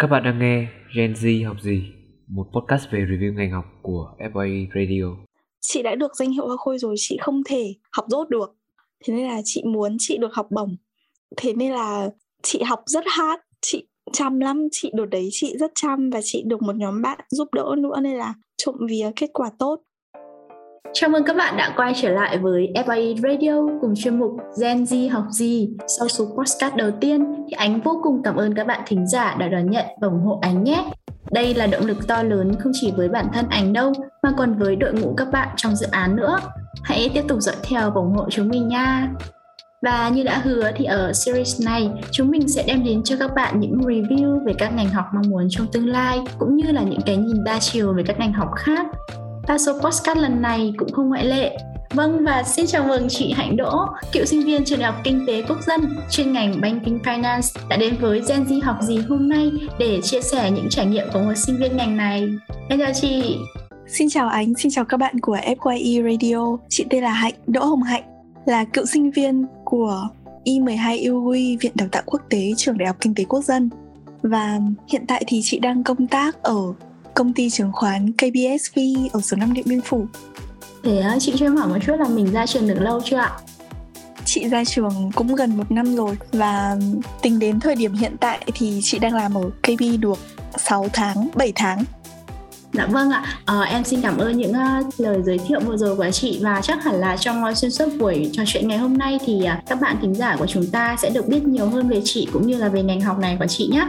Các bạn đang nghe Gen Z học gì, một podcast về review ngành học của FA Radio. Chị đã được danh hiệu hoa khôi rồi, chị không thể học rốt được. Thế nên là chị muốn chị được học bổng. Thế nên là chị học rất hard, chị chăm lắm, chị đợt đấy chị rất chăm và chị được một nhóm bạn giúp đỡ nữa nên là trộm vía kết quả tốt. Chào mừng các bạn đã quay trở lại với FIE Radio cùng chuyên mục Gen Z học gì. Sau số podcast đầu tiên thì Ánh vô cùng cảm ơn các bạn thính giả đã đón nhận và ủng hộ Ánh nhé. Đây là động lực to lớn không chỉ với bản thân Ánh đâu mà còn với đội ngũ các bạn trong dự án nữa. Hãy tiếp tục dõi theo và ủng hộ chúng mình nha. Và như đã hứa thì ở series này, chúng mình sẽ đem đến cho các bạn những review về các ngành học mong muốn trong tương lai, cũng như là những cái nhìn đa chiều về các ngành học khác và số podcast lần này cũng không ngoại lệ. Vâng và xin chào mừng chị Hạnh Đỗ, cựu sinh viên trường đại học Kinh tế Quốc dân chuyên ngành Banking Finance đã đến với Gen Z học gì hôm nay để chia sẻ những trải nghiệm của một sinh viên ngành này. Em chào chị. Xin chào Ánh, xin chào các bạn của FYE Radio. Chị tên là Hạnh, Đỗ Hồng Hạnh, là cựu sinh viên của Y12 UI Viện Đào tạo Quốc tế Trường Đại học Kinh tế Quốc dân. Và hiện tại thì chị đang công tác ở công ty chứng khoán KBSV ở số 5 Điện Biên Phủ. Thế chị cho em hỏi một chút là mình ra trường được lâu chưa ạ? Chị ra trường cũng gần một năm rồi và tính đến thời điểm hiện tại thì chị đang làm ở KB được 6 tháng, 7 tháng. Dạ vâng ạ, à, em xin cảm ơn những uh, lời giới thiệu vừa rồi của chị và chắc hẳn là trong uh, xuyên suốt buổi trò chuyện ngày hôm nay thì uh, các bạn thính giả của chúng ta sẽ được biết nhiều hơn về chị cũng như là về ngành học này của chị nhé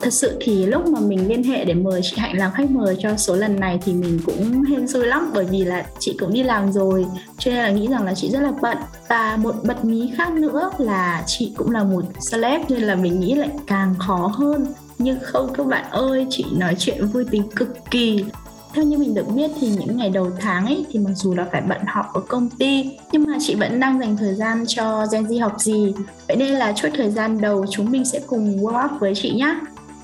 thật sự thì lúc mà mình liên hệ để mời chị Hạnh làm khách mời cho số lần này thì mình cũng hên xui lắm, bởi vì là chị cũng đi làm rồi, cho nên là nghĩ rằng là chị rất là bận. Và một bật mí khác nữa là chị cũng là một celeb, nên là mình nghĩ lại càng khó hơn. Nhưng không, các bạn ơi, chị nói chuyện vui tính cực kỳ. Theo như mình được biết thì những ngày đầu tháng ấy, thì mặc dù là phải bận họp ở công ty, nhưng mà chị vẫn đang dành thời gian cho Gen Z học gì. Vậy nên là chút thời gian đầu chúng mình sẽ cùng warm up với chị nhé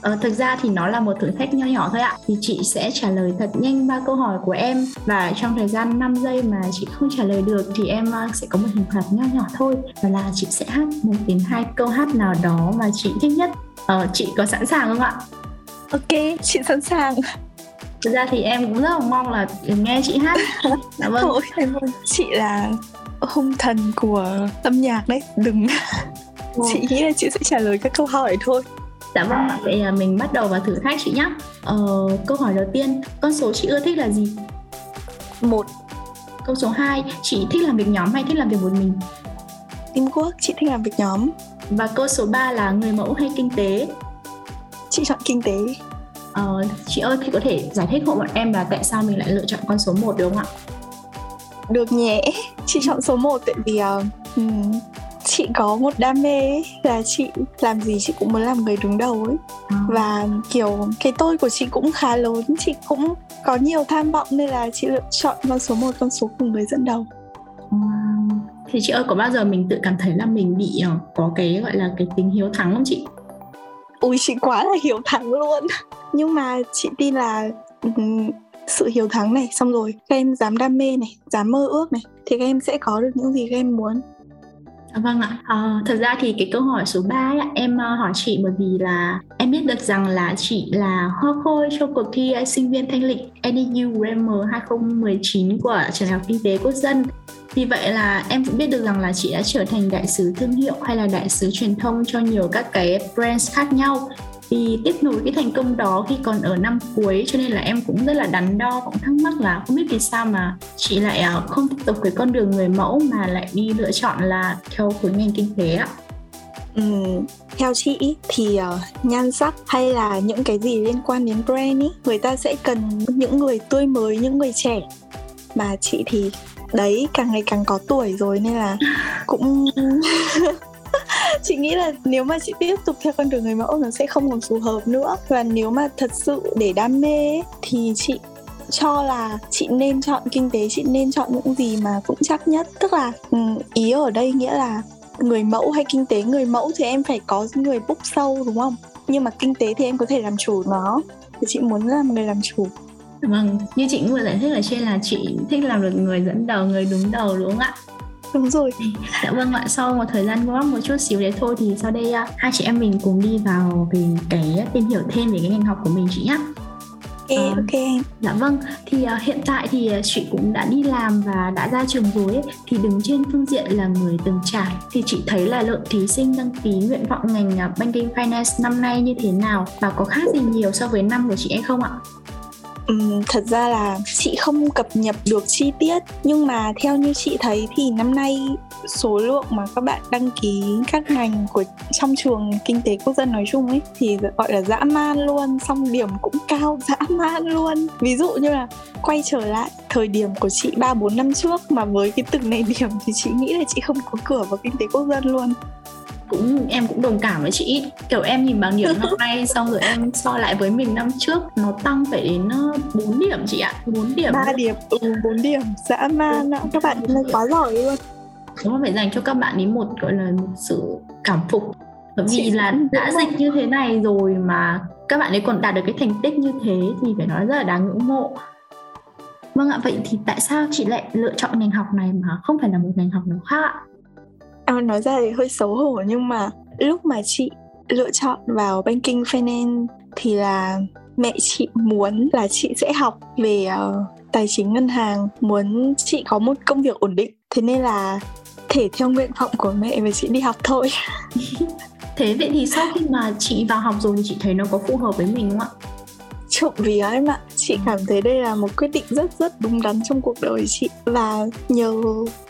Ờ, thực ra thì nó là một thử thách nho nhỏ thôi ạ. Thì chị sẽ trả lời thật nhanh ba câu hỏi của em và trong thời gian 5 giây mà chị không trả lời được thì em ờ, sẽ có một hình phạt nho nhỏ thôi. Đó là chị sẽ hát một đến hai câu hát nào đó mà chị thích nhất. Ờ, chị có sẵn sàng không ạ? Ok, chị sẵn sàng. Thực ra thì em cũng rất là mong là nghe chị hát. Dạ vâng. Thôi, chị là hung thần của âm nhạc đấy, đừng. chị nghĩ là chị sẽ trả lời các câu hỏi thôi. Dạ vâng vậy là mình bắt đầu vào thử thách chị nhé. Ờ, câu hỏi đầu tiên, con số chị ưa thích là gì? Một. Câu số 2, chị thích làm việc nhóm hay thích làm việc một mình? Teamwork, chị thích làm việc nhóm. Và câu số 3 là người mẫu hay kinh tế? Chị chọn kinh tế. Ờ, chị ơi, thì có thể giải thích hộ bọn em là tại sao mình lại lựa chọn con số 1 được không ạ? Được nhé, chị chọn số 1 tại vì uh, chị có một đam mê ấy, là chị làm gì chị cũng muốn làm người đứng đầu ấy. À. và kiểu cái tôi của chị cũng khá lớn chị cũng có nhiều tham vọng nên là chị lựa chọn con số một con số của người dẫn đầu. À. thì chị ơi có bao giờ mình tự cảm thấy là mình bị ờ, có cái gọi là cái tính hiếu thắng không chị? Ui chị quá là hiếu thắng luôn. Nhưng mà chị tin là sự hiếu thắng này xong rồi các em dám đam mê này dám mơ ước này thì các em sẽ có được những gì các em muốn Dạ vâng ạ, à, thật ra thì cái câu hỏi số 3 ấy, em ờ, hỏi chị bởi vì là em biết được rằng là chị là hoa khôi trong cuộc thi ờ, sinh viên thanh lịch NEU Grammar 2019 của trường đại học kinh tế quốc dân. Vì vậy là em cũng biết được rằng là chị đã trở thành đại sứ thương hiệu hay là đại sứ truyền thông cho nhiều các cái brands khác nhau thì tiếp nối cái thành công đó khi còn ở năm cuối cho nên là em cũng rất là đắn đo cũng thắc mắc là không biết vì sao mà chị lại à, không tiếp tục cái con đường người mẫu mà lại đi lựa chọn là theo khối ngành kinh tế ạ. Ừ, theo chị thì uh, nhan sắc hay là những cái gì liên quan đến brand ý người ta sẽ cần những người tươi mới những người trẻ. Mà chị thì đấy càng ngày càng có tuổi rồi nên là cũng chị nghĩ là nếu mà chị tiếp tục theo con đường người mẫu, nó sẽ không còn phù hợp nữa. Và nếu mà thật sự để đam mê thì chị cho là chị nên chọn kinh tế, chị nên chọn những gì mà vững chắc nhất. Tức là ừ, ý ở đây nghĩa là người mẫu hay kinh tế, người mẫu thì em phải có người búc sâu, đúng không? Nhưng mà kinh tế thì em có thể làm chủ nó. Thì chị muốn làm người làm chủ. Vâng như chị vừa giải thích ở trên là chị thích làm được người dẫn đầu, người đúng đầu, đúng không ạ? Đúng rồi. Dạ vâng ạ sau một thời gian góp một chút xíu đấy thôi thì sau đây uh, hai chị em mình cùng đi vào về cái tìm hiểu thêm về cái ngành học của mình chị nhé Ok, uh, ok. Dạ vâng, thì uh, hiện tại thì uh, chị cũng đã đi làm và đã ra trường rồi ấy, thì đứng trên phương diện là người từng trải. Thì chị thấy là lượng thí sinh đăng ký nguyện vọng ngành uh, Banking Finance năm nay như thế nào? Và có khác gì nhiều so với năm của chị hay không ạ? Um, thật ra là chị không cập nhật được chi tiết nhưng mà theo như chị thấy thì năm nay số lượng mà các bạn đăng ký các ngành của trong trường kinh tế quốc dân nói chung ấy thì gọi là dã man luôn xong điểm cũng cao dã man luôn. Ví dụ như là quay trở lại thời điểm của chị ba bốn năm trước mà với cái từng này điểm thì chị nghĩ là chị không có cửa vào kinh tế quốc dân luôn cũng em cũng đồng cảm với chị kiểu em nhìn bảng điểm năm nay xong rồi em so lại với mình năm trước nó tăng phải đến 4 ờ, điểm chị ạ. 4 điểm. 3 điểm. Ừ 4 điểm. Dã man ạ. Các bạn này quá giỏi luôn. Chúng phải dành cho các bạn ấy một gọi là một sự cảm phục. Bởi vì là đã dịch như thế này rồi mà các bạn ấy còn đạt được cái thành tích như thế thì phải nói rất là đáng ngưỡng mộ. Vâng ạ vậy thì tại sao chị lại lựa chọn ngành học này mà không phải là một ngành học nào khác ạ em nói ra thì hơi xấu hổ nhưng mà lúc mà chị lựa chọn vào banking finance thì là mẹ chị muốn là chị sẽ học về uh, tài chính ngân hàng muốn chị có một công việc ổn định. Thế nên là thể theo nguyện vọng của mẹ và chị đi học thôi. Thế vậy thì sau khi mà chị vào học rồi thì chị thấy nó có phù hợp với mình không ạ? Trộm vía em ạ chị cảm thấy đây là một quyết định rất rất đúng đắn trong cuộc đời chị. Và nhờ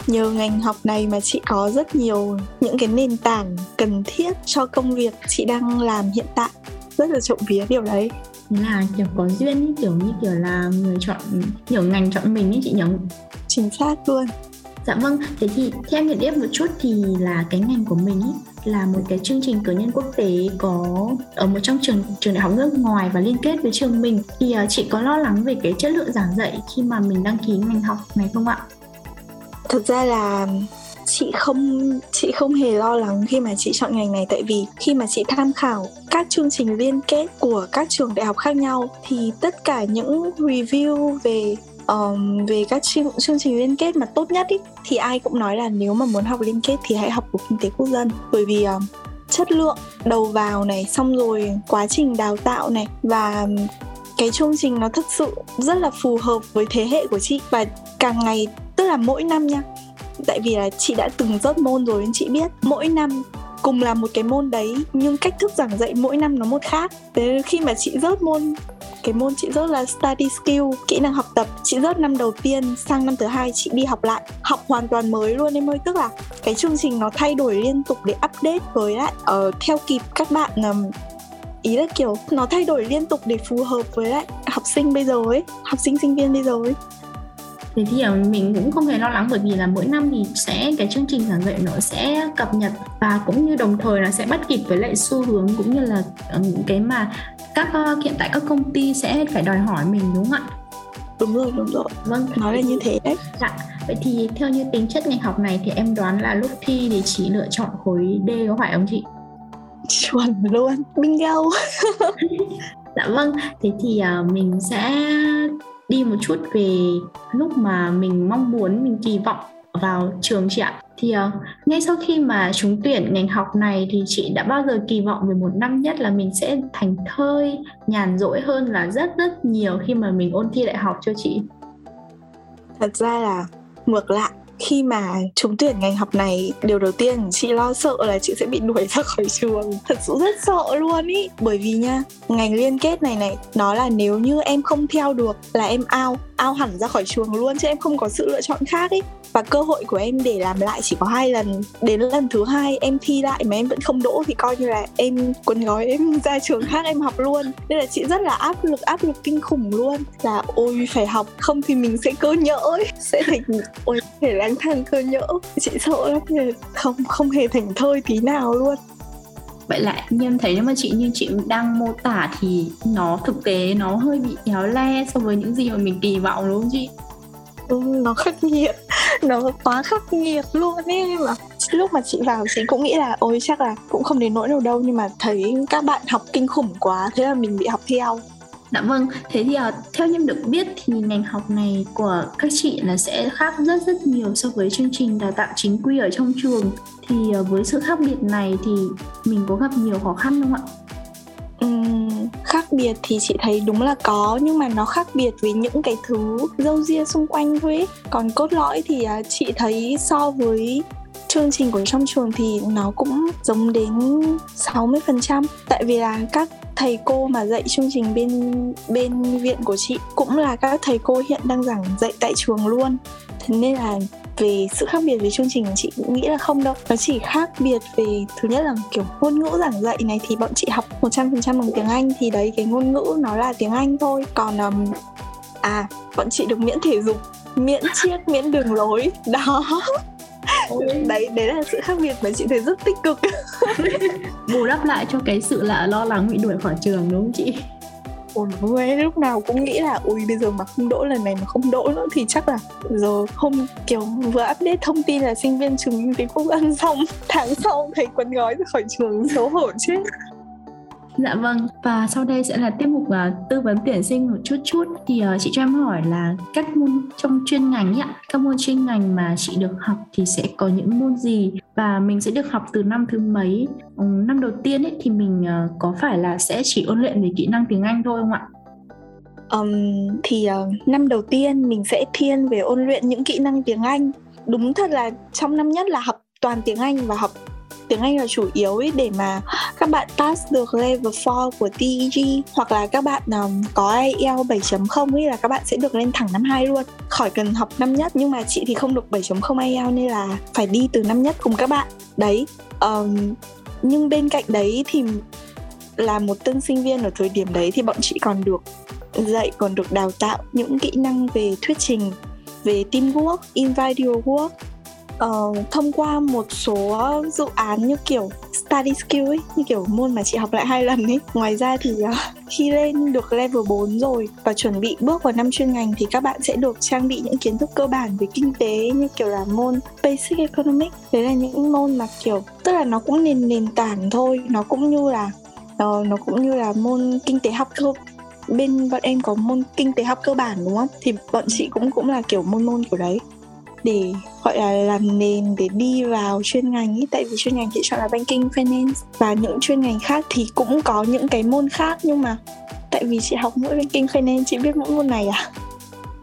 nhờ ngành học này mà chị có rất nhiều những cái nền tảng cần thiết cho công việc chị đang làm hiện tại. Rất là trộm vía điều đấy. Là kiểu có duyên kiểu như kiểu là người chọn kiểu ngành chọn mình ấy chị nhớ chính xác luôn. Dạ vâng, thế thì theo nhận biết một chút thì là cái ngành của mình ý, là một cái chương trình cử nhân quốc tế có ở một trong trường trường đại học nước ngoài và liên kết với trường mình thì uh, chị có lo lắng về cái chất lượng giảng dạy khi mà mình đăng ký ngành học này không ạ? Thực ra là chị không chị không hề lo lắng khi mà chị chọn ngành này tại vì khi mà chị tham khảo các chương trình liên kết của các trường đại học khác nhau thì tất cả những review về um, về các chương, chương trình liên kết mà tốt nhất ý, thì ai cũng nói là nếu mà muốn học liên kết thì hãy học của kinh tế quốc dân. Bởi vì um, chất lượng đầu vào này xong rồi quá trình đào tạo này và cái chương trình nó thực sự rất là phù hợp với thế hệ của chị. Và càng ngày tức là mỗi năm nha tại vì là chị đã từng rớt môn rồi nên chị biết mỗi năm cùng là một cái môn đấy nhưng cách thức giảng dạy mỗi năm nó một khác. Thế khi mà chị rớt môn cái môn chị rớt là study skill kỹ năng học tập. Chị rớt năm đầu tiên sang năm thứ hai chị đi học lại học hoàn toàn mới luôn em ơi. Tức là cái chương trình nó thay đổi liên tục để update với lại uh, theo kịp các bạn um, ý là kiểu nó thay đổi liên tục để phù hợp với lại học sinh bây giờ ấy học sinh sinh viên bây giờ ấy. Thế thì ờ, mình cũng không hề lo lắng bởi vì là mỗi năm thì sẽ cái chương trình giảng dạy nó sẽ cập nhật và cũng như đồng thời nó sẽ bắt kịp với lại xu hướng cũng như là những cái mà các uh, hiện tại các công ty sẽ phải đòi hỏi mình đúng không ạ? Đúng rồi đúng rồi. Vâng nói là như thế đấy. Dạ. Vậy thì theo như tính chất ngành học này thì em đoán là lúc thi thì chỉ lựa chọn khối D có phải không chị? Chuẩn luôn. Bingo. Dạ vâng. Thế thì uh, mình sẽ đi một chút về lúc mà mình mong muốn mình kỳ vọng vào trường chị ạ. Thì uh, ngay sau khi mà trúng tuyển ngành học này thì chị đã bao giờ kỳ vọng về một năm nhất là mình sẽ thành thơi nhàn rỗi hơn là rất rất nhiều khi mà mình ôn thi đại học cho chị? Thật ra là ngược lại khi mà trúng tuyển ngành học này, điều đầu tiên chị lo sợ là chị sẽ bị đuổi ra khỏi trường. Thật sự rất sợ luôn ý. Bởi vì nha, ngành liên kết này này, nó là nếu như em không theo được là em out out hẳn ra khỏi trường luôn chứ em không có sự lựa chọn khác ý. Và cơ hội của em để làm lại chỉ có hai lần. Đến lần thứ hai em thi lại mà em vẫn không đỗ thì coi như là em quần gói em ra trường khác em học luôn. Nên là chị rất là áp lực áp lực kinh khủng luôn. Là ôi, phải học, không thì mình sẽ cơ nhỡ ấy sẽ thành, ôi, phải là thang cơ nhỡ. Chị sợ lắm không không hề thành thơi tí nào luôn. Vậy lại như em thấy nếu mà chị như chị đang mô tả thì nó thực tế nó hơi bị éo le so với những gì mà mình kỳ vọng đúng không chị? Ừ, nó khắc nghiệt. Nó quá khắc nghiệt luôn ấy mà lúc mà chị vào chị cũng nghĩ là ôi chắc là cũng không đến nỗi nào đâu. Nhưng mà thấy các bạn học kinh khủng quá thế là mình bị học theo Dạ vâng, thế thì uh, theo như được biết thì ngành học này của các chị là sẽ khác rất rất nhiều so với chương trình đào tạo chính quy ở trong trường. Thì uh, với sự khác biệt này thì mình có gặp nhiều khó khăn không ạ? Uhm, khác biệt thì chị thấy đúng là có nhưng mà nó khác biệt với những cái thứ dâu ria xung quanh thôi ấy. còn cốt lõi thì uh, chị thấy so với chương trình của trong trường thì nó cũng giống đến 60% tại vì là các thầy cô mà dạy chương trình bên bên viện của chị cũng là các thầy cô hiện đang giảng dạy tại trường luôn. Thế nên là về sự khác biệt về chương trình chị cũng nghĩ là không đâu. Nó chỉ khác biệt về thứ nhất là kiểu ngôn ngữ giảng dạy này thì bọn chị học 100% bằng tiếng Anh thì đấy cái ngôn ngữ nó là tiếng Anh thôi. Còn um, à bọn chị được miễn thể dục miễn chiếc miễn đường lối. Đó đấy đấy là sự khác biệt mà chị thấy rất tích cực. Bù đắp lại cho cái sự là lo lắng bị đuổi khỏi trường đúng không chị? Ổn vui lúc nào cũng nghĩ là ui bây giờ mà không đỗ lần này mà không đỗ nữa thì chắc là giờ không kiểu vừa update thông tin là sinh viên trường kinh tế quốc dân xong tháng sau thấy quấn gói ra khỏi trường xấu hổ chết Dạ vâng, và sau đây sẽ là tiết mục uh, tư vấn tuyển sinh một chút chút thì uh, chị cho em hỏi là các môn trong chuyên ngành ạ, các môn chuyên ngành mà chị được học thì sẽ có những môn gì và mình sẽ được học từ năm thứ mấy? Um, năm đầu tiên ấy thì mình uh, có phải là sẽ chỉ ôn luyện về kỹ năng tiếng Anh thôi không ạ? Um, thì uh, năm đầu tiên mình sẽ thiên về ôn luyện những kỹ năng tiếng Anh. Đúng thật là trong năm nhất là học toàn tiếng Anh và học tiếng Anh là chủ yếu ấy để mà các bạn pass được level 4 của TEG hoặc là các bạn um, có IELTS 7.0 ấy là các bạn sẽ được lên thẳng năm 2 luôn. Khỏi cần học năm nhất nhưng mà chị thì không được 7.0 IELTS nên là phải đi từ năm nhất cùng các bạn. Đấy um, nhưng bên cạnh đấy thì là một tân sinh viên ở thời điểm đấy thì bọn chị còn được dạy còn được đào tạo những kỹ năng về thuyết trình về teamwork, individual work uh, thông qua một số dự án như kiểu study skill ấy như kiểu môn mà chị học lại hai lần ấy. Ngoài ra thì uh, khi lên được level 4 rồi và chuẩn bị bước vào năm chuyên ngành thì các bạn sẽ được trang bị những kiến thức cơ bản về kinh tế như kiểu là môn basic economics. Đấy là những môn mà kiểu tức là nó cũng nền nền tảng thôi nó cũng như là uh, nó cũng như là môn kinh tế học thôi. bên bọn em có môn kinh tế học cơ bản đúng không? Thì bọn chị cũng cũng là kiểu môn môn kiểu đấy. Để gọi là làm nền để đi vào chuyên ngành ý. Tại vì chuyên ngành chị chọn là banking finance. Và những chuyên ngành khác thì cũng có những cái môn khác. Nhưng mà tại vì chị học mỗi banking finance chị biết mỗi môn này à.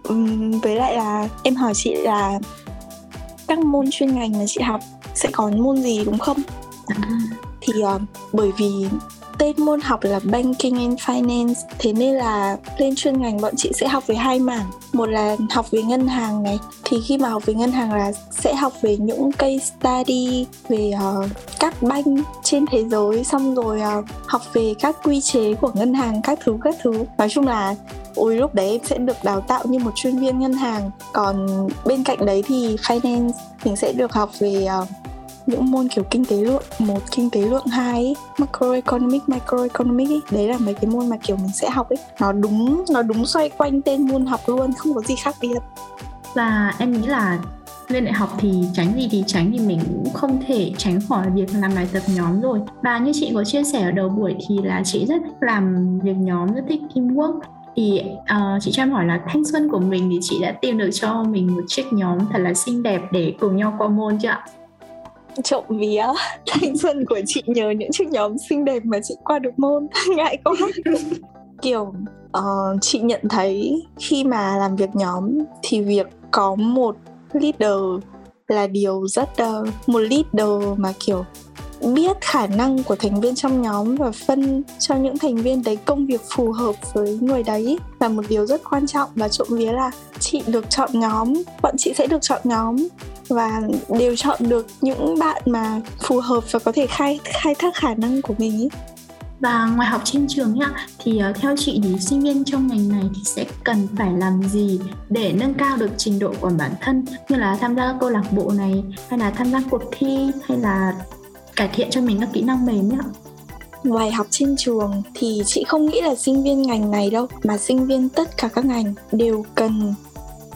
Uhm, với lại là em hỏi chị là các môn chuyên ngành mà chị học sẽ có môn gì đúng không? À. thì uh, bởi vì tên môn học là Banking and Finance. Thế nên là lên chuyên ngành bọn chị sẽ học về hai mảng. Một là học về ngân hàng này. Thì khi mà học về ngân hàng là sẽ học về những case study Về uh, các banh trên thế giới Xong rồi uh, học về các quy chế của ngân hàng các thứ các thứ. Nói chung là ôi lúc đấy em sẽ được đào tạo như một chuyên viên ngân hàng. Còn bên cạnh đấy thì finance mình sẽ được học về uh, những môn kiểu kinh tế lượng một kinh tế lượng hai macroeconomic microeconomic ấy. đấy là mấy cái môn mà kiểu mình sẽ học ấy nó đúng nó đúng xoay quanh tên môn học luôn không có gì khác biệt và em nghĩ là lên đại học thì tránh gì thì tránh thì mình cũng không thể tránh khỏi việc làm bài tập nhóm rồi và như chị có chia sẻ ở đầu buổi thì là chị rất thích làm việc nhóm rất thích teamwork thì uh, chị cho em hỏi là thanh xuân của mình thì chị đã tìm được cho mình một chiếc nhóm thật là xinh đẹp để cùng nhau qua môn chưa ạ? Trộm vía. Thanh xuân của chị nhờ những chiếc nhóm xinh đẹp mà chị qua được môn. Ngại quá. Kiểu uh, chị nhận thấy khi mà làm việc nhóm thì việc có một leader là điều rất uh, một leader mà kiểu biết khả năng của thành viên trong nhóm và phân cho những thành viên đấy công việc phù hợp với người đấy. Là một điều rất quan trọng và trộm vía là chị được chọn nhóm bọn chị sẽ được chọn nhóm và đều chọn được những bạn mà phù hợp và có thể khai khai thác khả năng của mình ý. Và ngoài học trên trường nhá, thì uh, theo chị thì sinh viên trong ngành này thì sẽ cần phải làm gì để nâng cao được trình độ của bản thân như là tham gia câu lạc bộ này hay là tham gia cuộc thi hay là cải thiện cho mình các kỹ năng mềm nhá. Ngoài học trên trường thì chị không nghĩ là sinh viên ngành này đâu mà sinh viên tất cả các ngành đều cần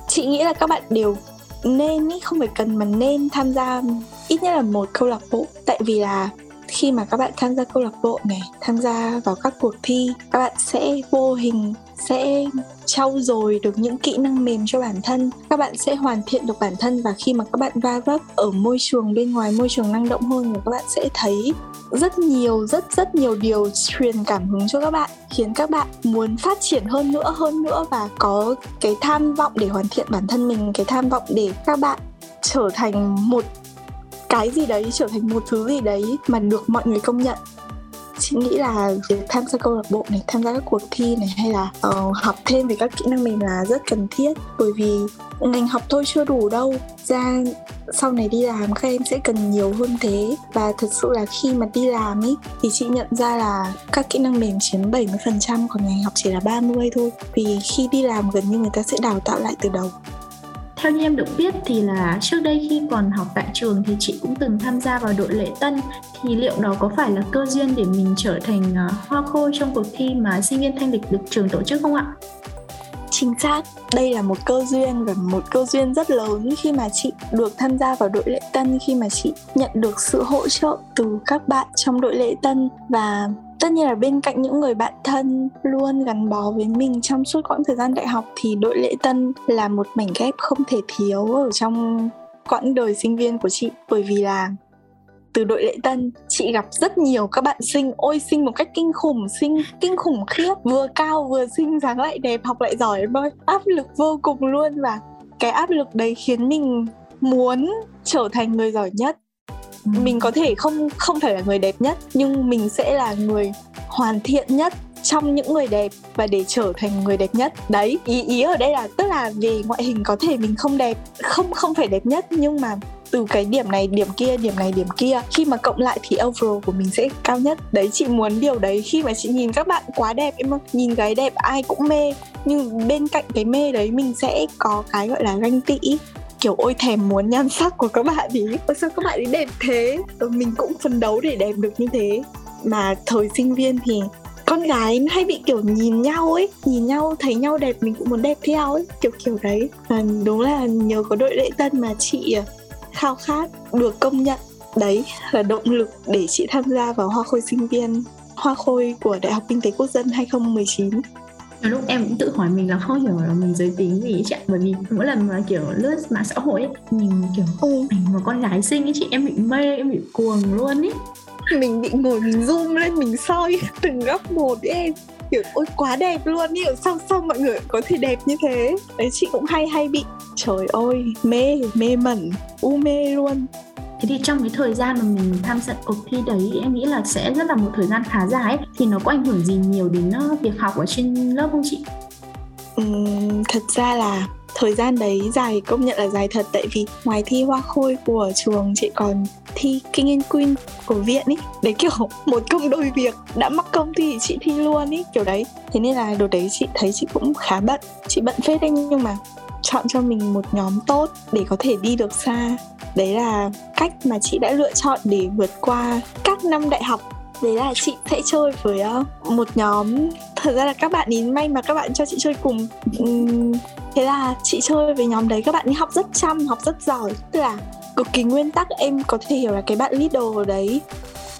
chị nghĩ là các bạn đều nên ý, không phải cần mà nên tham gia, ít nhất là một câu lạc bộ. Tại vì là khi mà các bạn tham gia câu lạc bộ này, tham gia vào các cuộc thi, các bạn sẽ vô hình sẽ trau dồi được những kỹ năng mềm cho bản thân. Các bạn sẽ hoàn thiện được bản thân và khi mà các bạn va vấp ở môi trường bên ngoài, môi trường năng động hơn thì các bạn sẽ thấy rất nhiều, rất rất nhiều điều truyền cảm hứng cho các bạn, khiến các bạn muốn phát triển hơn nữa hơn nữa và có cái tham vọng để hoàn thiện bản thân mình, cái tham vọng để các bạn trở thành một cái gì đấy, trở thành một thứ gì đấy mà được mọi người công nhận chị nghĩ là việc tham gia câu lạc bộ này tham gia các cuộc thi này hay là uh, học thêm về các kỹ năng mềm là rất cần thiết. Bởi vì ngành học thôi chưa đủ đâu. Ra sau này đi làm các em sẽ cần nhiều hơn thế. Và thật sự là khi mà đi làm ấy thì chị nhận ra là các kỹ năng mềm chiếm 70% còn ngành học chỉ là 30 thôi. Vì khi đi làm gần như người ta sẽ đào tạo lại từ đầu theo như em được biết thì là trước đây khi còn học tại trường thì chị cũng từng tham gia vào đội lễ tân thì liệu đó có phải là cơ duyên để mình trở thành ờ, hoa khôi trong cuộc thi mà sinh viên thanh lịch được trường tổ chức không ạ? Chính xác, đây là một cơ duyên và một cơ duyên rất lớn khi mà chị được tham gia vào đội lễ tân, khi mà chị nhận được sự hỗ trợ từ các bạn trong đội lễ tân. Và tất nhiên là bên cạnh những người bạn thân luôn gắn bó với mình trong suốt quãng thời gian đại học thì đội lễ tân là một mảnh ghép không thể thiếu ở trong quãng đời sinh viên của chị. Bởi vì là từ đội lễ tân, chị gặp rất nhiều các bạn sinh ôi sinh một cách kinh khủng sinh kinh khủng khiếp. Vừa cao vừa sinh dáng lại đẹp, học lại giỏi. Em ơi áp lực vô cùng luôn và cái áp lực đấy khiến mình muốn trở thành người giỏi nhất. Mình có thể không không phải là người đẹp nhất, nhưng mình sẽ là người hoàn thiện nhất trong những người đẹp và để trở thành người đẹp nhất. Đấy, ý ý ở đây là, tức là về ngoại hình có thể mình không đẹp, không không phải đẹp nhất, nhưng mà từ cái điểm này điểm kia điểm này điểm kia. Khi mà cộng lại thì overall của mình sẽ cao nhất. Đấy chị muốn điều đấy khi mà chị nhìn các bạn quá đẹp em nhìn gái đẹp ai cũng mê nhưng bên cạnh cái mê đấy mình sẽ có cái gọi là ganh tị. Kiểu ôi thèm muốn nhan sắc của các bạn ý. Ôi sao các bạn ấy đẹp thế? Ừ, mình cũng phấn đấu để đẹp được như thế. Mà thời sinh viên thì con gái hay bị kiểu nhìn nhau ấy nhìn nhau thấy nhau đẹp mình cũng muốn đẹp theo ấy. Kiểu kiểu đấy. Và đúng là nhờ có đội lễ tân mà chị khao khát được công nhận. Đấy là động lực để chị tham gia vào hoa khôi sinh viên hoa khôi của Đại học Kinh tế Quốc dân 2019 Nhiều lúc em cũng tự hỏi mình là không hiểu là mình giới tính gì chị bởi vì mỗi lần mà kiểu lướt mạng xã hội ấy, nhìn kiểu ừ. mình mà con gái xinh ấy chị em bị mê em bị cuồng luôn ấy. Mình bị ngồi mình zoom lên mình soi từng góc một ấy em kiểu ôi quá đẹp luôn hiểu sao sao mọi người có thể đẹp như thế đấy chị cũng hay hay bị trời ơi mê mê mẩn u mê luôn Thế thì trong cái thời gian mà mình tham gia cuộc thi đấy em nghĩ là sẽ rất là một thời gian khá dài ấy. Thì nó có ảnh hưởng gì nhiều đến uh, việc học ở trên lớp không chị? Uhm, thật ra là thời gian đấy dài, công nhận là dài thật. Tại vì ngoài thi hoa khôi của trường, chị còn thi King and Queen của viện ý. Đấy, kiểu, một công đôi việc. Đã mắc công thì chị thi luôn ý, kiểu đấy. Thế nên là đồ đấy chị thấy chị cũng khá bận. Chị bận phết đấy, nhưng mà chọn cho mình một nhóm tốt để có thể đi được xa. Đấy là cách mà chị đã lựa chọn để vượt qua các năm đại học. Đấy là chị sẽ chơi với ờ, một nhóm. Thật ra là các bạn ý, may mà các bạn cho chị chơi cùng thế là chị chơi với nhóm đấy, các bạn ấy học rất chăm, học rất giỏi. Tức là cực kỳ nguyên tắc, em có thể hiểu là cái bạn leader đấy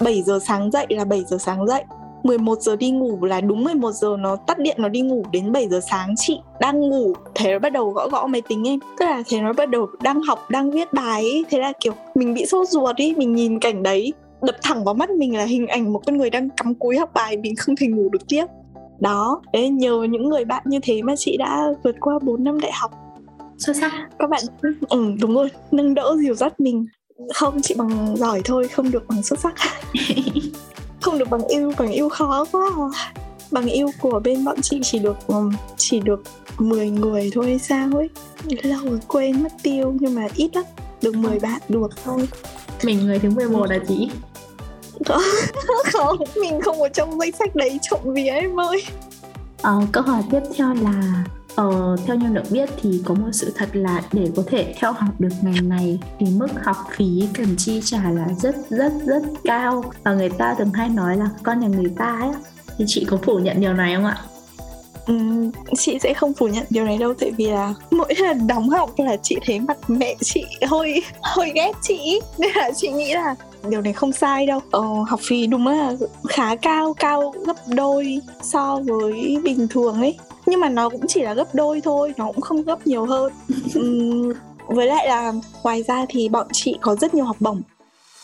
7 giờ sáng dậy là 7 giờ sáng dậy 11 giờ đi ngủ là đúng 11 giờ nó tắt điện, nó đi ngủ đến 7 giờ sáng, chị đang ngủ, thế nó bắt đầu gõ gõ máy tính em tức là thế nó bắt đầu đang học, đang viết bài ấy. thế là kiểu mình bị sốt ruột đi mình nhìn cảnh đấy, đập thẳng vào mắt mình là hình ảnh một con người đang cắm cúi học bài, mình không thể ngủ được tiếp đó đấy nhờ những người bạn như thế mà chị đã vượt qua 4 năm đại học. Xuất sắc. Các bạn ừ đúng rồi nâng đỡ dìu dắt mình. Không chị bằng giỏi thôi không được bằng xuất sắc. Không được bằng yêu bằng yêu khó quá. À. bằng yêu của bên bọn chị chỉ được chỉ được 10 người thôi hay sao ấy? Lâu rồi quên mất tiêu nhưng mà ít lắm. Được 10 bạn được thôi. Mình người thứ 11 là chị không mình không ở trong danh sách đấy trộm vía em ơi. Ờ, câu hỏi tiếp theo là Ờ, theo như được biết thì có một sự thật là để có thể theo học được ngành này thì mức học phí cần chi trả là rất rất rất cao. Và người ta thường hay nói là con nhà người ta ấy. Thì chị có phủ nhận điều này không ạ? Um, chị sẽ không phủ nhận điều này đâu tại vì là mỗi lần đóng học là chị thấy mặt mẹ chị hơi hơi ghét chị. Nên là chị nghĩ là điều này không sai đâu. Ờ, học phí đúng là khá cao cao gấp đôi so với bình thường ấy. Nhưng mà nó cũng chỉ là gấp đôi thôi nó cũng không gấp nhiều hơn. Uhm, với lại là ngoài ra thì bọn chị có rất nhiều học bổng.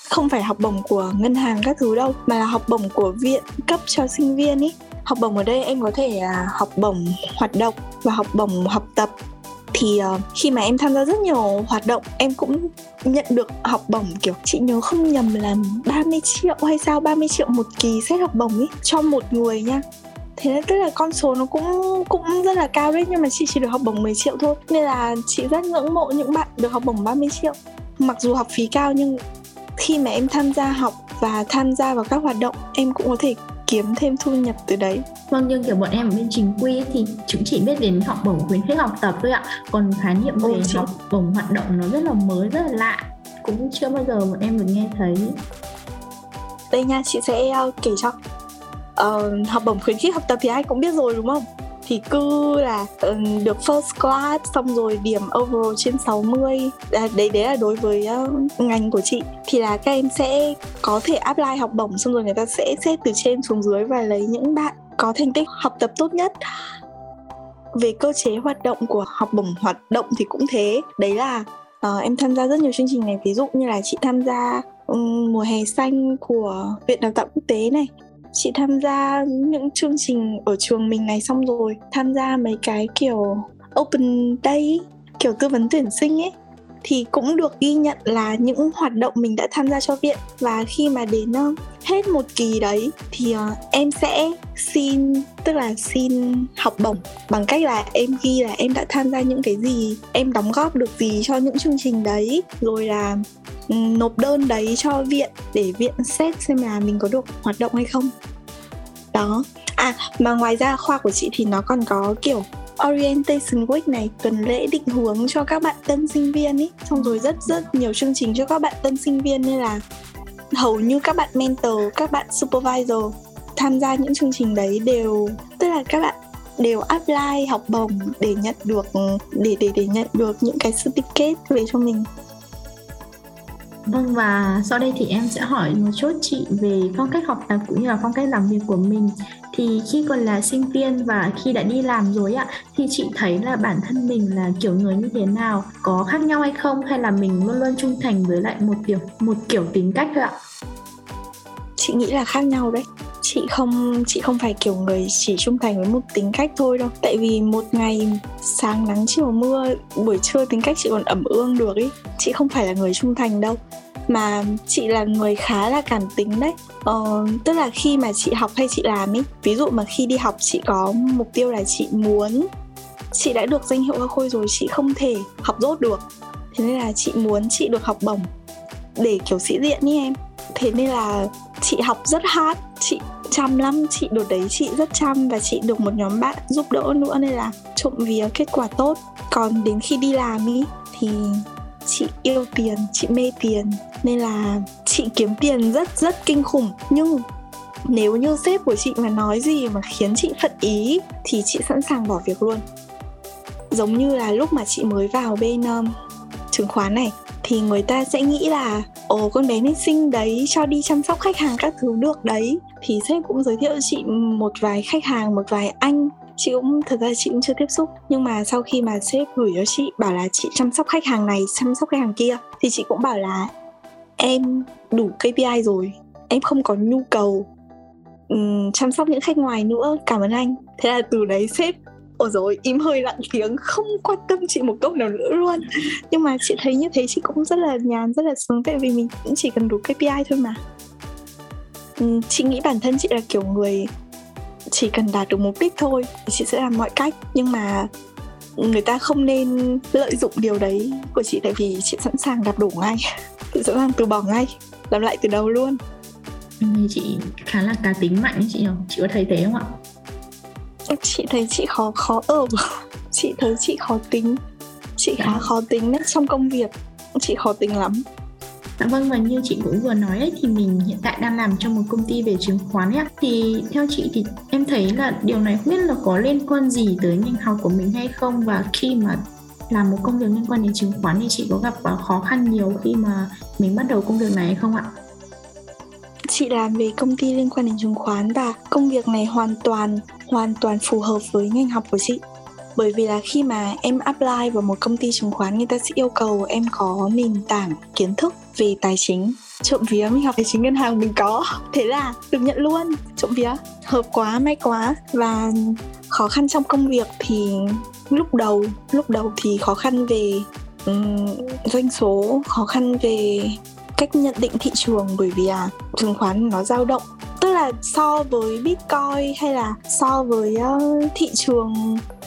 Không phải học bổng của ngân hàng các thứ đâu mà là học bổng của viện cấp cho sinh viên ý. Học bổng ở đây em có thể là học bổng hoạt động và học bổng học tập thì uh, khi mà em tham gia rất nhiều hoạt động em cũng nhận được học bổng kiểu chị nhớ không nhầm là 30 triệu hay sao? 30 triệu một kỳ xét học bổng ấy cho một người nha. Thế nên tức là con số nó cũng cũng rất là cao đấy nhưng mà chị chỉ được học bổng 10 triệu thôi. Nên là chị rất ngưỡng mộ những bạn được học bổng 30 triệu. Mặc dù học phí cao nhưng khi mà em tham gia học và tham gia vào các hoạt động em cũng có thể kiếm thêm thu nhập từ đấy. Vâng nhưng kiểu bọn em ở bên chính quy thì chúng chỉ biết đến học bổng khuyến khích học tập thôi ạ. Còn khái niệm về ừ, học bổng hoạt động nó rất là mới rất là lạ. Cũng chưa bao giờ bọn em được nghe thấy. Đây nha chị sẽ uh, kể cho. Uh, học bổng khuyến khích học tập thì ai cũng biết rồi đúng không thì cứ là uh, được first class xong rồi điểm overall trên 60 à, đấy đấy là đối với uh, ngành của chị. Thì là các em sẽ có thể apply học bổng xong rồi người ta sẽ xét từ trên xuống dưới và lấy những bạn có thành tích học tập tốt nhất. Về cơ chế hoạt động của học bổng hoạt động thì cũng thế. Đấy là uh, em tham gia rất nhiều chương trình này. Ví dụ như là chị tham gia um, mùa hè xanh của viện đào tạo quốc tế này chị tham gia những chương trình ở trường mình này xong rồi, tham gia mấy cái kiểu open day, kiểu tư vấn tuyển sinh ấy thì cũng được ghi nhận là những hoạt động mình đã tham gia cho viện. Và khi mà đến uh, hết một kỳ đấy thì uh, em sẽ xin tức là xin học bổng bằng cách là em ghi là em đã tham gia những cái gì em đóng góp được gì cho những chương trình đấy rồi là ừ, nộp đơn đấy cho viện để viện xét xem là mình có được hoạt động hay không. Đó. À mà ngoài ra khoa của chị thì nó còn có kiểu orientation week này, tuần lễ định hướng cho các bạn tân sinh viên ý. Xong rồi rất rất nhiều chương trình cho các bạn tân sinh viên nên là hầu như các bạn mentor, các bạn supervisor tham gia những chương trình đấy đều, tức là các bạn đều apply, học bổng để nhận được, để để để nhận được những cái certificate về cho mình. Vâng và sau đây thì em sẽ hỏi một chút chị về phong cách học tập cũng như là phong cách làm việc của mình. Thì khi còn là sinh viên và khi đã đi làm rồi ạ thì chị thấy là bản thân mình là kiểu người như thế nào, có khác nhau hay không hay là mình luôn luôn trung thành với lại một kiểu một kiểu tính cách thôi ạ? Chị nghĩ là khác nhau đấy chị không chị không phải kiểu người chỉ trung thành với một tính cách thôi đâu. Tại vì một ngày sáng nắng chiều mưa buổi trưa tính cách chị còn ẩm ương được ý. Chị không phải là người trung thành đâu. Mà chị là người khá là cảm tính đấy. Ờ, tức là khi mà chị học hay chị làm ý ví dụ mà khi đi học chị có mục tiêu là chị muốn chị đã được danh hiệu hoa khôi rồi chị không thể học dốt được. Thế nên là chị muốn chị được học bổng để kiểu sĩ diện ý em. Thế nên là chị học rất hard chị chăm lắm chị đợt đấy chị rất chăm và chị được một nhóm bạn giúp đỡ nữa nên là trộm vía kết quả tốt. Còn đến khi đi làm ý thì chị yêu tiền chị mê tiền nên là chị kiếm tiền rất rất kinh khủng. Nhưng nếu như sếp của chị mà nói gì mà khiến chị phật ý thì chị sẵn sàng bỏ việc luôn. Giống như là lúc mà chị mới vào bên um, chứng khoán này thì người ta sẽ nghĩ là ồ con bé này xinh đấy cho đi chăm sóc khách hàng các thứ được đấy. Thì sếp cũng giới thiệu chị một vài khách hàng một vài anh. Chị cũng thật ra chị cũng chưa tiếp xúc nhưng mà sau khi mà sếp gửi cho chị bảo là chị chăm sóc khách hàng này chăm sóc khách hàng kia thì chị cũng bảo là em đủ KPI rồi em không có nhu cầu um, chăm sóc những khách ngoài nữa cảm ơn anh. Thế là từ đấy sếp ôi rồi im hơi lặng tiếng, không quan tâm chị một câu nào nữa luôn. Nhưng mà chị thấy như thế, chị cũng rất là nhàn, rất là sướng tại vì mình cũng chỉ cần đủ KPI thôi mà. Ừ, chị nghĩ bản thân chị là kiểu người chỉ cần đạt được mục đích thôi chị sẽ làm mọi cách. Nhưng mà người ta không nên lợi dụng điều đấy của chị, tại vì chị sẵn sàng đạp đổ ngay chị sẵn sàng từ bỏ ngay, làm lại từ đầu luôn. Chị khá là cá tính mạnh chị nhỉ? Chị có thấy thế không ạ? Chị thấy chị khó khó ở chị thấy chị khó tính. Chị khá dạ. khó tính đấy trong công việc. Chị khó tính lắm. Dạ vâng và như chị cũng vừa nói ấy, thì mình hiện tại đang làm trong một công ty về chứng khoán ấy thì theo chị thì em thấy là điều này không biết là có liên quan gì tới ngành học của mình hay không? Và khi mà làm một công việc liên quan đến chứng khoán thì chị có gặp khó khăn nhiều khi mà mình bắt đầu công việc này hay không ạ? Chị làm về công ty liên quan đến chứng khoán và công việc này hoàn toàn hoàn toàn phù hợp với ngành học của chị. Bởi vì là khi mà em apply vào một công ty chứng khoán người ta sẽ yêu cầu em có nền tảng kiến thức về tài chính. Trộm vía mình học tài chính ngân hàng mình có. Thế là được nhận luôn. Trộm vía. Hợp quá may quá. Và khó khăn trong công việc thì lúc đầu lúc đầu thì khó khăn về um, doanh số khó khăn về cách nhận định thị trường bởi vì à chứng khoán nó dao động. Tức là so với bitcoin hay là so với uh, thị trường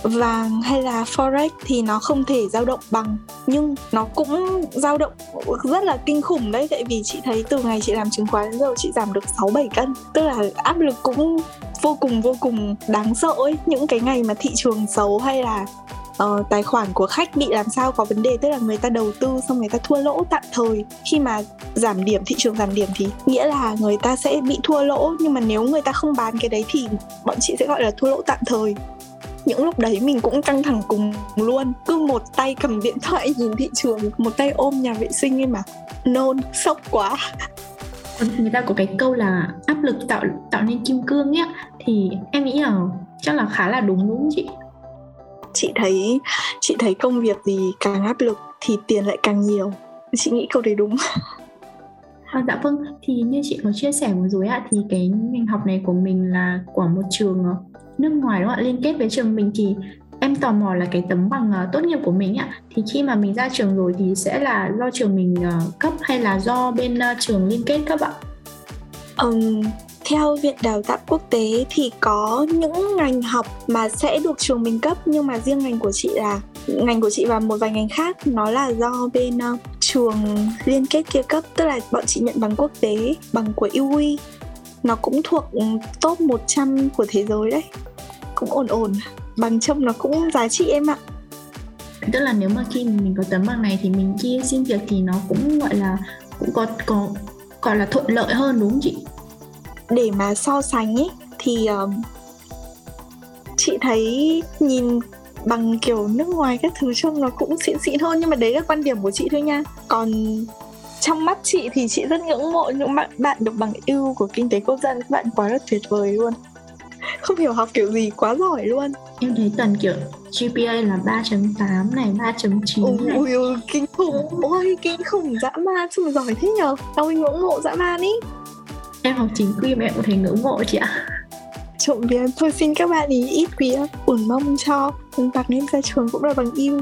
vàng hay là forex thì nó không thể dao động bằng nhưng nó cũng dao động rất là kinh khủng đấy. Tại vì chị thấy từ ngày chị làm chứng khoán đến giờ chị giảm được 6 7 cân. Tức là áp lực cũng vô cùng vô cùng đáng sợ ấy. Những cái ngày mà thị trường xấu hay là uh, tài khoản của khách bị làm sao có vấn đề tức là người ta đầu tư xong người ta thua lỗ tạm thời. Khi mà giảm điểm thị trường giảm điểm thì nghĩa là người ta sẽ bị thua lỗ nhưng mà nếu người ta không bán cái đấy thì bọn chị sẽ gọi là thua lỗ tạm thời. Những lúc đấy mình cũng căng thẳng cùng luôn. Cứ một tay cầm điện thoại nhìn thị trường một tay ôm nhà vệ sinh ấy mà. Nôn sốc quá. Người ta có cái câu là áp lực tạo tạo nên kim cương nhé thì em nghĩ là chắc là khá là đúng đúng không chị? Chị thấy chị thấy công việc gì càng áp lực thì tiền lại càng nhiều. Chị nghĩ câu đấy đúng. À, dạ vâng, thì như chị có chia sẻ vừa rồi ạ, thì cái ngành học này của mình là của một trường ờ, nước ngoài đúng không ạ, liên kết với trường mình thì em tò mò là cái tấm bằng uh, tốt nghiệp của mình ạ thì khi mà mình ra trường rồi thì sẽ là do trường mình uh, cấp hay là do bên uh, trường liên kết cấp ạ? Um, theo viện đào tạo quốc tế thì có những ngành học mà sẽ được trường mình cấp nhưng mà riêng ngành của chị là ngành của chị và một vài ngành khác nó là do bên uh, trường liên kết kia cấp tức là bọn chị nhận bằng quốc tế bằng của UI nó cũng thuộc ừ, top 100 của thế giới đấy. Cũng ổn ổn. Bằng trông nó cũng giá trị em ạ. Tức là nếu mà khi mình có tấm bằng này thì mình kia xin việc thì nó cũng gọi là cũng có có gọi là thuận lợi hơn đúng không chị? Để mà so sánh ấy thì uh, chị thấy nhìn bằng kiểu nước ngoài các thứ trông nó cũng xịn xịn hơn nhưng mà đấy là quan điểm của chị thôi nha. Còn trong mắt chị thì chị rất ngưỡng mộ những bạn bạn được bằng ưu của kinh tế quốc dân các bạn quá là tuyệt vời luôn. Không hiểu học kiểu gì quá giỏi luôn. Em thấy toàn kiểu GPA là 3.8 này 3.9 này. ui, ui kinh khủng. Ôi kinh khủng dã man sao mà giỏi thế nhở? Ôi ngưỡng mộ dã man ý em học chính quy mà em cũng thấy ngưỡng mộ chị ạ. Trộm vía. Thôi xin các bạn ý ít vía. Ủn mong cho. Bằng em ra trường cũng là bằng yêu.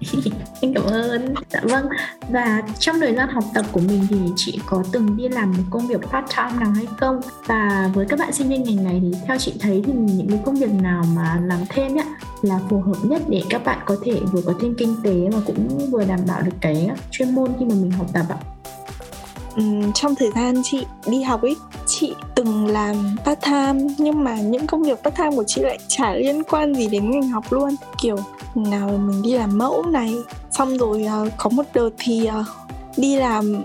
Em cảm ơn. Dạ vâng. Và trong thời gian học tập của mình thì chị có từng đi làm một công việc part time nào hay không? Và với các bạn sinh viên ngành này thì theo chị thấy thì những cái công việc nào mà làm thêm nhá là phù hợp nhất để các bạn có thể vừa có thêm kinh tế mà cũng vừa đảm bảo được cái chuyên môn khi mà mình học tập ạ um, trong thời gian chị đi học ấy chị từng làm part time nhưng mà những công việc part time của chị lại chả liên quan gì đến ngành học luôn. Kiểu nào mình đi làm mẫu này xong rồi uh, có một đợt thì uh, đi làm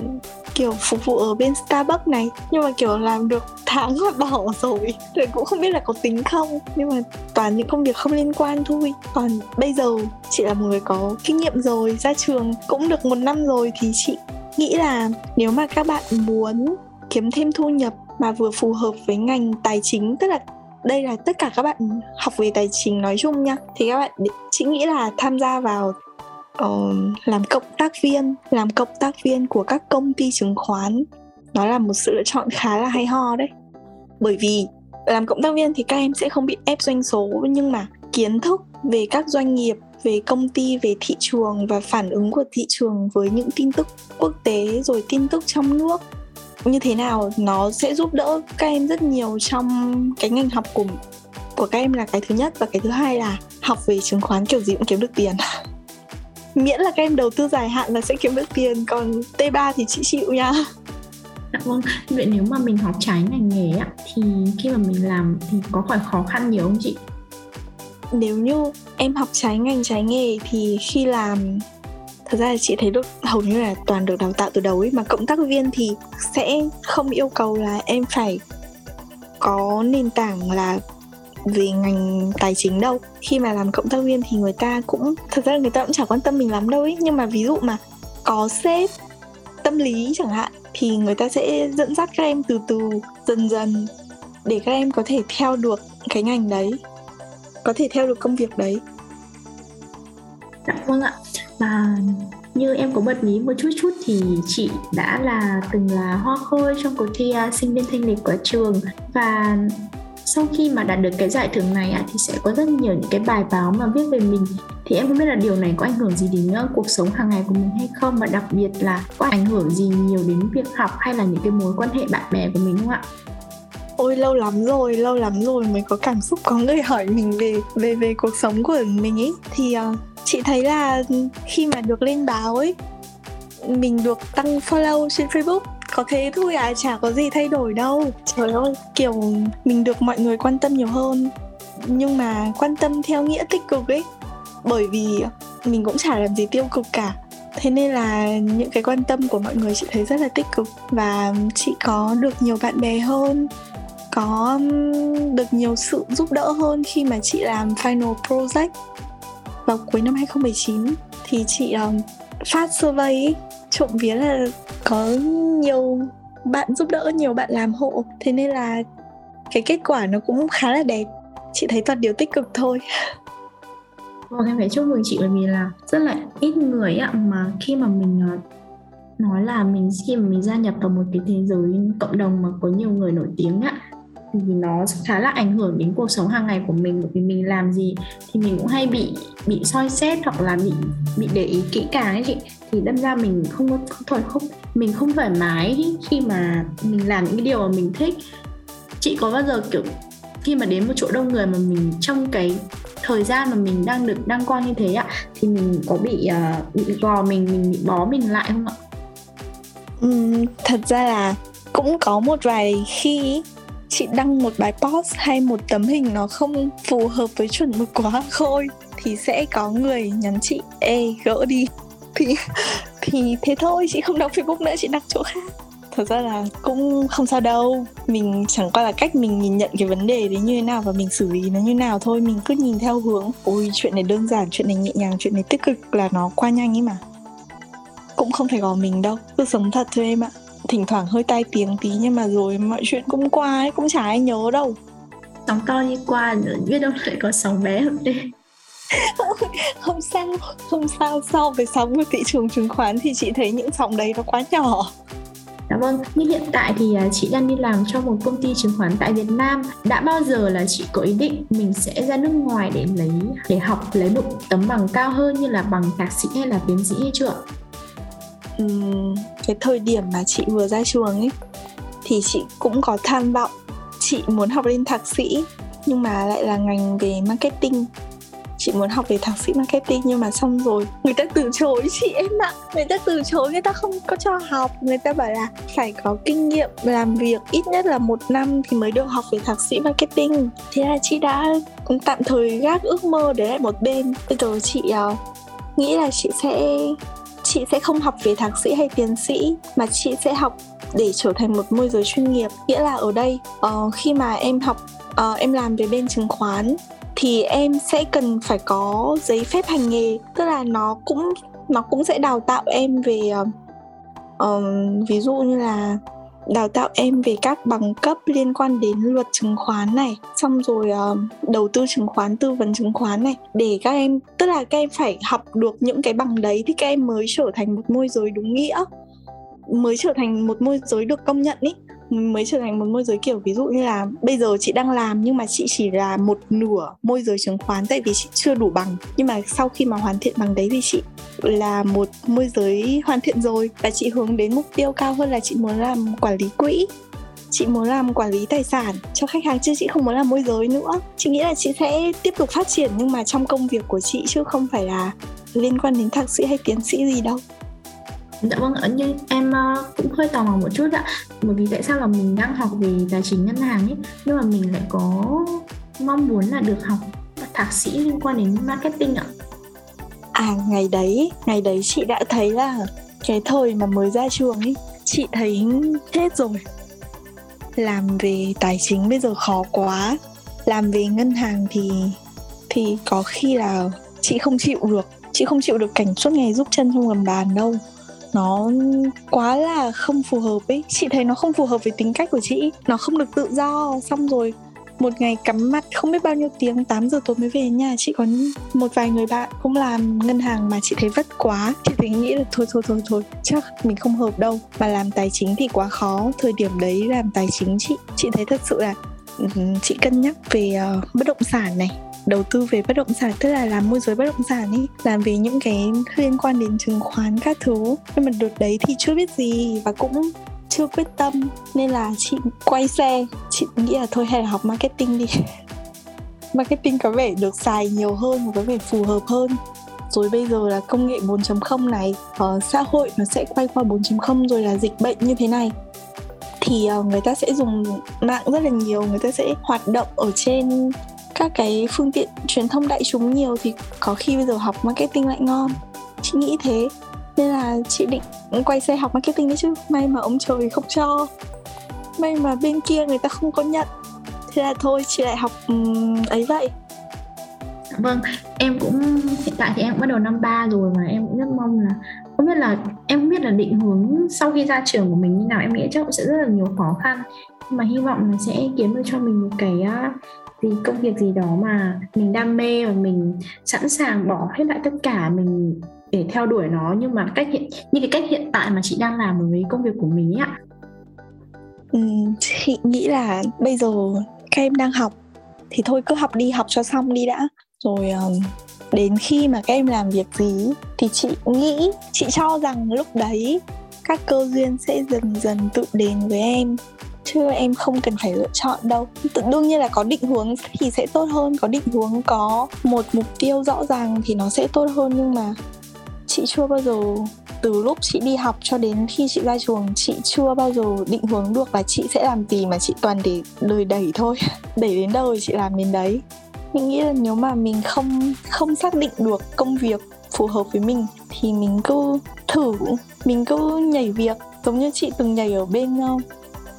kiểu phục vụ ở bên Starbucks này. Nhưng mà kiểu làm được tháng là bỏ rồi. Rồi cũng không biết là có tính không nhưng mà toàn những công việc không liên quan thôi. Còn bây giờ chị là một người có kinh nghiệm rồi ra trường cũng được một năm rồi thì chị nghĩ là nếu mà các bạn muốn kiếm thêm thu nhập mà vừa phù hợp với ngành tài chính tức là đây là tất cả các bạn học về tài chính nói chung nha thì các bạn chị nghĩ là tham gia vào uh, làm cộng tác viên làm cộng tác viên của các công ty chứng khoán. Nó là một sự lựa chọn khá là hay ho đấy. Bởi vì làm cộng tác viên thì các em sẽ không bị ép doanh số nhưng mà kiến thức về các doanh nghiệp về công ty về thị trường và phản ứng của thị trường với những tin tức quốc tế rồi tin tức trong nước. Như thế nào nó sẽ giúp đỡ các em rất nhiều trong cái ngành học của của các em là cái thứ nhất và cái thứ hai là học về chứng khoán kiểu gì cũng kiếm được tiền. Miễn là các em đầu tư dài hạn là sẽ kiếm được tiền còn T3 thì chị chịu nha. Dạ vâng, vậy nếu mà mình học trái ngành nghề á, thì khi mà mình làm thì có phải khó khăn nhiều không chị? Nếu như em học trái ngành, trái nghề thì khi làm, thật ra là chị thấy được, hầu như là toàn được đào tạo từ đầu ấy, mà cộng tác viên thì sẽ không yêu cầu là em phải có nền tảng là về ngành tài chính đâu. Khi mà làm cộng tác viên thì người ta cũng, thật ra là người ta cũng chẳng quan tâm mình lắm đâu ấy, nhưng mà ví dụ mà có sếp tâm lý chẳng hạn thì người ta sẽ dẫn dắt các em từ từ, dần dần để các em có thể theo được cái ngành đấy có thể theo được công việc đấy. Dạ vâng ạ. Và như em có bật mí một chút chút thì chị đã là từng là hoa khôi trong cuộc thi uh, sinh viên thanh lịch của trường. Và sau khi mà đạt được cái giải thưởng này à, thì sẽ có rất nhiều những cái bài báo mà viết về mình. Thì em không biết là điều này có ảnh hưởng gì đến à, cuộc sống hàng ngày của mình hay không? Và đặc biệt là có ảnh hưởng gì nhiều đến việc học hay là những cái mối quan hệ bạn bè của mình không ạ? Ôi lâu lắm rồi, lâu lắm rồi mới có cảm xúc có người hỏi mình về về về cuộc sống của mình ấy. Thì uh, chị thấy là khi mà được lên báo ấy mình được tăng follow trên Facebook có thế thôi à chả có gì thay đổi đâu. Trời ơi kiểu mình được mọi người quan tâm nhiều hơn. Nhưng mà quan tâm theo nghĩa tích cực ấy bởi vì mình cũng chả làm gì tiêu cực cả. Thế nên là những cái quan tâm của mọi người chị thấy rất là tích cực. Và chị có được nhiều bạn bè hơn có được nhiều sự giúp đỡ hơn khi mà chị làm final project vào cuối năm 2019 thì chị um, phát survey ấy, trộm vía là có nhiều bạn giúp đỡ nhiều bạn làm hộ. Thế nên là cái kết quả nó cũng khá là đẹp. Chị thấy toàn điều tích cực thôi. Vâng, em phải chúc mừng chị bởi vì là rất là ít người ạ mà khi mà mình ờ, nói là mình khi mà mình gia nhập vào một cái thế giới cộng đồng mà có nhiều người nổi tiếng ạ thì nó khá là ảnh hưởng đến cuộc sống hàng ngày của mình bởi vì mình làm gì thì mình cũng hay bị bị soi xét hoặc là bị bị để ý kỹ càng ấy chị thì đâm ra mình không có thôi không mình không thoải mái khi mà mình làm những cái điều mà mình thích chị có bao giờ kiểu khi mà đến một chỗ đông người mà mình trong cái thời gian mà mình đang được đăng quang như thế ạ thì mình có bị uh, bị gò mình mình bị bó mình lại không ạ? Ừ, thật ra là cũng có một vài khi chị đăng một bài post hay một tấm hình nó không phù hợp với chuẩn mực quá khôi thì sẽ có người nhắn chị, ê, gỡ đi. Thì thì thế thôi, chị không đọc facebook nữa, chị đăng chỗ khác. Thật ra là cũng không sao đâu. Mình chẳng qua là cách mình nhìn nhận cái vấn đề đấy như thế nào và mình xử lý nó như nào thôi. Mình cứ nhìn theo hướng, ôi, chuyện này đơn giản, chuyện này nhẹ nhàng, chuyện này tích cực là nó qua nhanh ấy mà. Cũng không phải gò mình đâu. Cứ sống thật thôi em ạ thỉnh thoảng hơi tai tiếng tí nhưng mà rồi mọi chuyện cũng qua ấy cũng chả ai nhớ đâu. Sóng to như qua biết đâu lại có sóng bé hơn đây. Không sao không sao. So với sóng của thị trường chứng khoán thì chị thấy những sóng đấy nó quá nhỏ. Dạ vâng, như hiện tại thì à, chị đang đi làm cho một công ty chứng khoán tại Việt Nam. Đã bao giờ là chị có ý định mình sẽ ra nước ngoài để lấy để học lấy một tấm bằng cao hơn như là bằng thạc sĩ hay là tiến sĩ hay chưa? Uhm, cái thời điểm mà chị vừa ra trường ấy thì chị cũng có tham vọng. Chị muốn học lên thạc sĩ nhưng mà lại là ngành về marketing. Chị muốn học về thạc sĩ marketing nhưng mà xong rồi người ta từ chối chị em ạ. Người ta từ chối người ta không có cho học. Người ta bảo là phải có kinh nghiệm làm việc ít nhất là một năm thì mới được học về thạc sĩ marketing. Thế là chị đã tạm thời gác ước mơ để lại một bên. Bây giờ chị uh, nghĩ là chị sẽ chị sẽ không học về thạc sĩ hay tiến sĩ mà chị sẽ học để trở thành một môi giới chuyên nghiệp. Nghĩa là ở đây uh, khi mà em học uh, em làm về bên chứng khoán thì em sẽ cần phải có giấy phép hành nghề. Tức là nó cũng nó cũng sẽ đào tạo em về uh, ví dụ như là đào tạo em về các bằng cấp liên quan đến luật chứng khoán này xong rồi uh, đầu tư chứng khoán tư vấn chứng khoán này. Để các em tức là các em phải học được những cái bằng đấy thì các em mới trở thành một môi giới đúng nghĩa mới trở thành một môi giới được công nhận ý mới trở thành một môi giới kiểu ví dụ như là bây giờ chị đang làm nhưng mà chị chỉ là một nửa môi giới chứng khoán tại vì chị chưa đủ bằng. Nhưng mà sau khi mà hoàn thiện bằng đấy thì chị là một môi giới hoàn thiện rồi và chị hướng đến mục tiêu cao hơn là chị muốn làm quản lý quỹ. Chị muốn làm quản lý tài sản cho khách hàng chứ chị không muốn làm môi giới nữa. Chị nghĩ là chị sẽ tiếp tục phát triển nhưng mà trong công việc của chị chứ không phải là liên quan đến thạc sĩ hay tiến sĩ gì đâu. Dạ vâng, ạ nhưng em uh, cũng hơi tò mò một chút ạ. Bởi vì tại sao là mình đang học về tài chính ngân hàng ấy Nhưng mà mình lại có mong muốn là được học thạc sĩ liên quan đến marketing ạ? À ngày đấy, ngày đấy chị đã thấy là cái thời mà mới ra trường ấy Chị thấy hết rồi. Làm về tài chính bây giờ khó quá. Làm về ngân hàng thì thì có khi là chị không chịu được. Chị không chịu được cảnh suốt ngày giúp chân trong gầm bàn đâu nó quá là không phù hợp ấy. Chị thấy nó không phù hợp với tính cách của chị nó không được tự do. Xong rồi một ngày cắm mặt không biết bao nhiêu tiếng 8 giờ tối mới về nhà. Chị có một vài người bạn cũng làm ngân hàng mà chị thấy vất quá. Chị thấy nghĩ là thôi thôi thôi thôi chắc mình không hợp đâu. Mà làm tài chính thì quá khó. Thời điểm đấy làm tài chính chị chị thấy thật sự là ừ, chị cân nhắc về uh, bất động sản này đầu tư về bất động sản tức là làm môi giới bất động sản ấy làm về những cái liên quan đến chứng khoán các thứ. Nhưng mà đợt đấy thì chưa biết gì và cũng chưa quyết tâm nên là chị quay xe. Chị nghĩ là thôi hay là học marketing đi. Marketing có vẻ được xài nhiều hơn và có vẻ phù hợp hơn. Rồi bây giờ là công nghệ 4.0 này uh, xã hội nó sẽ quay qua 4.0 rồi là dịch bệnh như thế này. Thì uh, người ta sẽ dùng mạng rất là nhiều người ta sẽ hoạt động ở trên các cái phương tiện truyền thông đại chúng nhiều thì có khi bây giờ học marketing lại ngon. Chị nghĩ thế. Nên là chị định quay xe học marketing đấy chứ. May mà ông trời không cho. May mà bên kia người ta không có nhận. Thế là thôi chị lại học um, ấy vậy. Vâng em cũng hiện tại thì em cũng bắt đầu năm ba rồi mà em cũng rất mong là không biết là em không biết là định hướng sau khi ra trường của mình như nào. Em nghĩ chắc cũng sẽ rất là nhiều khó khăn. Nhưng mà hy vọng là sẽ kiếm được cho mình một cái à, thì công việc gì đó mà mình đam mê và mình sẵn sàng bỏ hết lại tất cả mình để theo đuổi nó. Nhưng mà cách hiện như cái cách hiện tại mà chị đang làm với công việc của mình ấy ạ. Ừ, chị nghĩ là bây giờ các em đang học thì thôi cứ học đi học cho xong đi đã. Rồi um, đến khi mà các em làm việc gì thì chị nghĩ chị cho rằng lúc đấy các cơ duyên sẽ dần dần tự đến với em chứ em không cần phải lựa chọn đâu. Tự đương nhiên là có định hướng thì sẽ tốt hơn. Có định hướng, có một mục tiêu rõ ràng thì nó sẽ tốt hơn. Nhưng mà chị chưa bao giờ, từ lúc chị đi học cho đến khi chị ra trường, chị chưa bao giờ định hướng được là chị sẽ làm gì mà chị toàn để đời đẩy thôi. Đẩy đến đâu thì chị làm đến đấy. Mình nghĩ là nếu mà mình không không xác định được công việc phù hợp với mình thì mình cứ thử. Mình cứ nhảy việc, giống như chị từng nhảy ở bên ờ,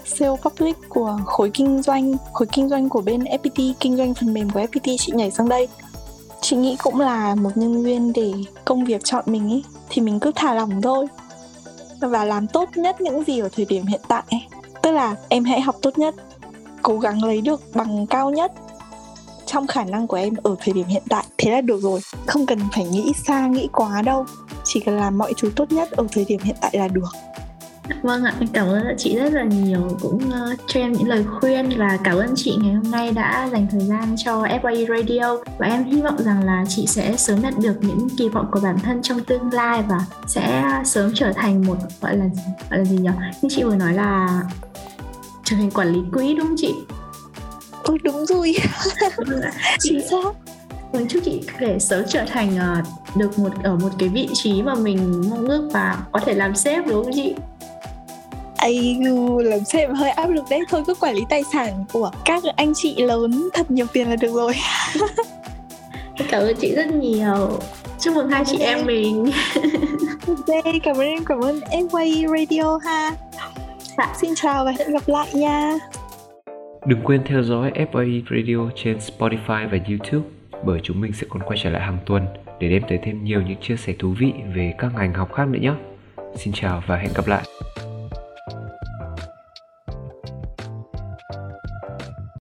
sale public của khối kinh doanh, khối kinh doanh của bên FPT kinh doanh phần mềm của FPT chị nhảy sang đây. Chị nghĩ cũng là một nhân viên để công việc chọn mình ý, thì mình cứ thả lỏng thôi. Và làm tốt nhất những gì ở thời điểm hiện tại tức là em hãy học tốt nhất, cố gắng lấy được bằng cao nhất trong khả năng của em ở thời điểm hiện tại. Thế là được rồi, không cần phải nghĩ xa, nghĩ quá đâu. Chỉ cần làm mọi thứ tốt nhất ở thời điểm hiện tại là được. Vâng ạ, em cảm ơn chị rất là nhiều cũng uh, cho em những lời khuyên và cảm ơn chị ngày hôm nay đã dành thời gian cho FYE Radio và em hy vọng rằng là chị sẽ sớm đạt được những kỳ vọng của bản thân trong tương lai và sẽ sớm trở thành một gọi là gọi là gì nhỉ? Như chị vừa nói là trở thành quản lý quỹ đúng không chị? Ừ đúng rồi. Chính xác. Vâng, chúc chị để sớm trở thành uh, được một ở một cái vị trí mà mình mong ước và có thể làm sếp đúng không chị? ai làm sếp hơi áp lực đấy. Thôi cứ quản lý tài sản của các anh chị lớn thật nhiều tiền là được rồi. Cảm ơn chị rất nhiều. Chúc mừng hai chị em mình. Ok cảm ơn em. Cảm ơn em quay radio ha. Dạ. xin chào và hẹn gặp lại nha. Đừng quên theo dõi FAE Radio trên Spotify và YouTube bởi chúng mình sẽ còn quay trở lại hàng tuần để đem tới thêm nhiều những chia sẻ thú vị về các ngành học khác nữa nhé. Xin chào và hẹn gặp lại.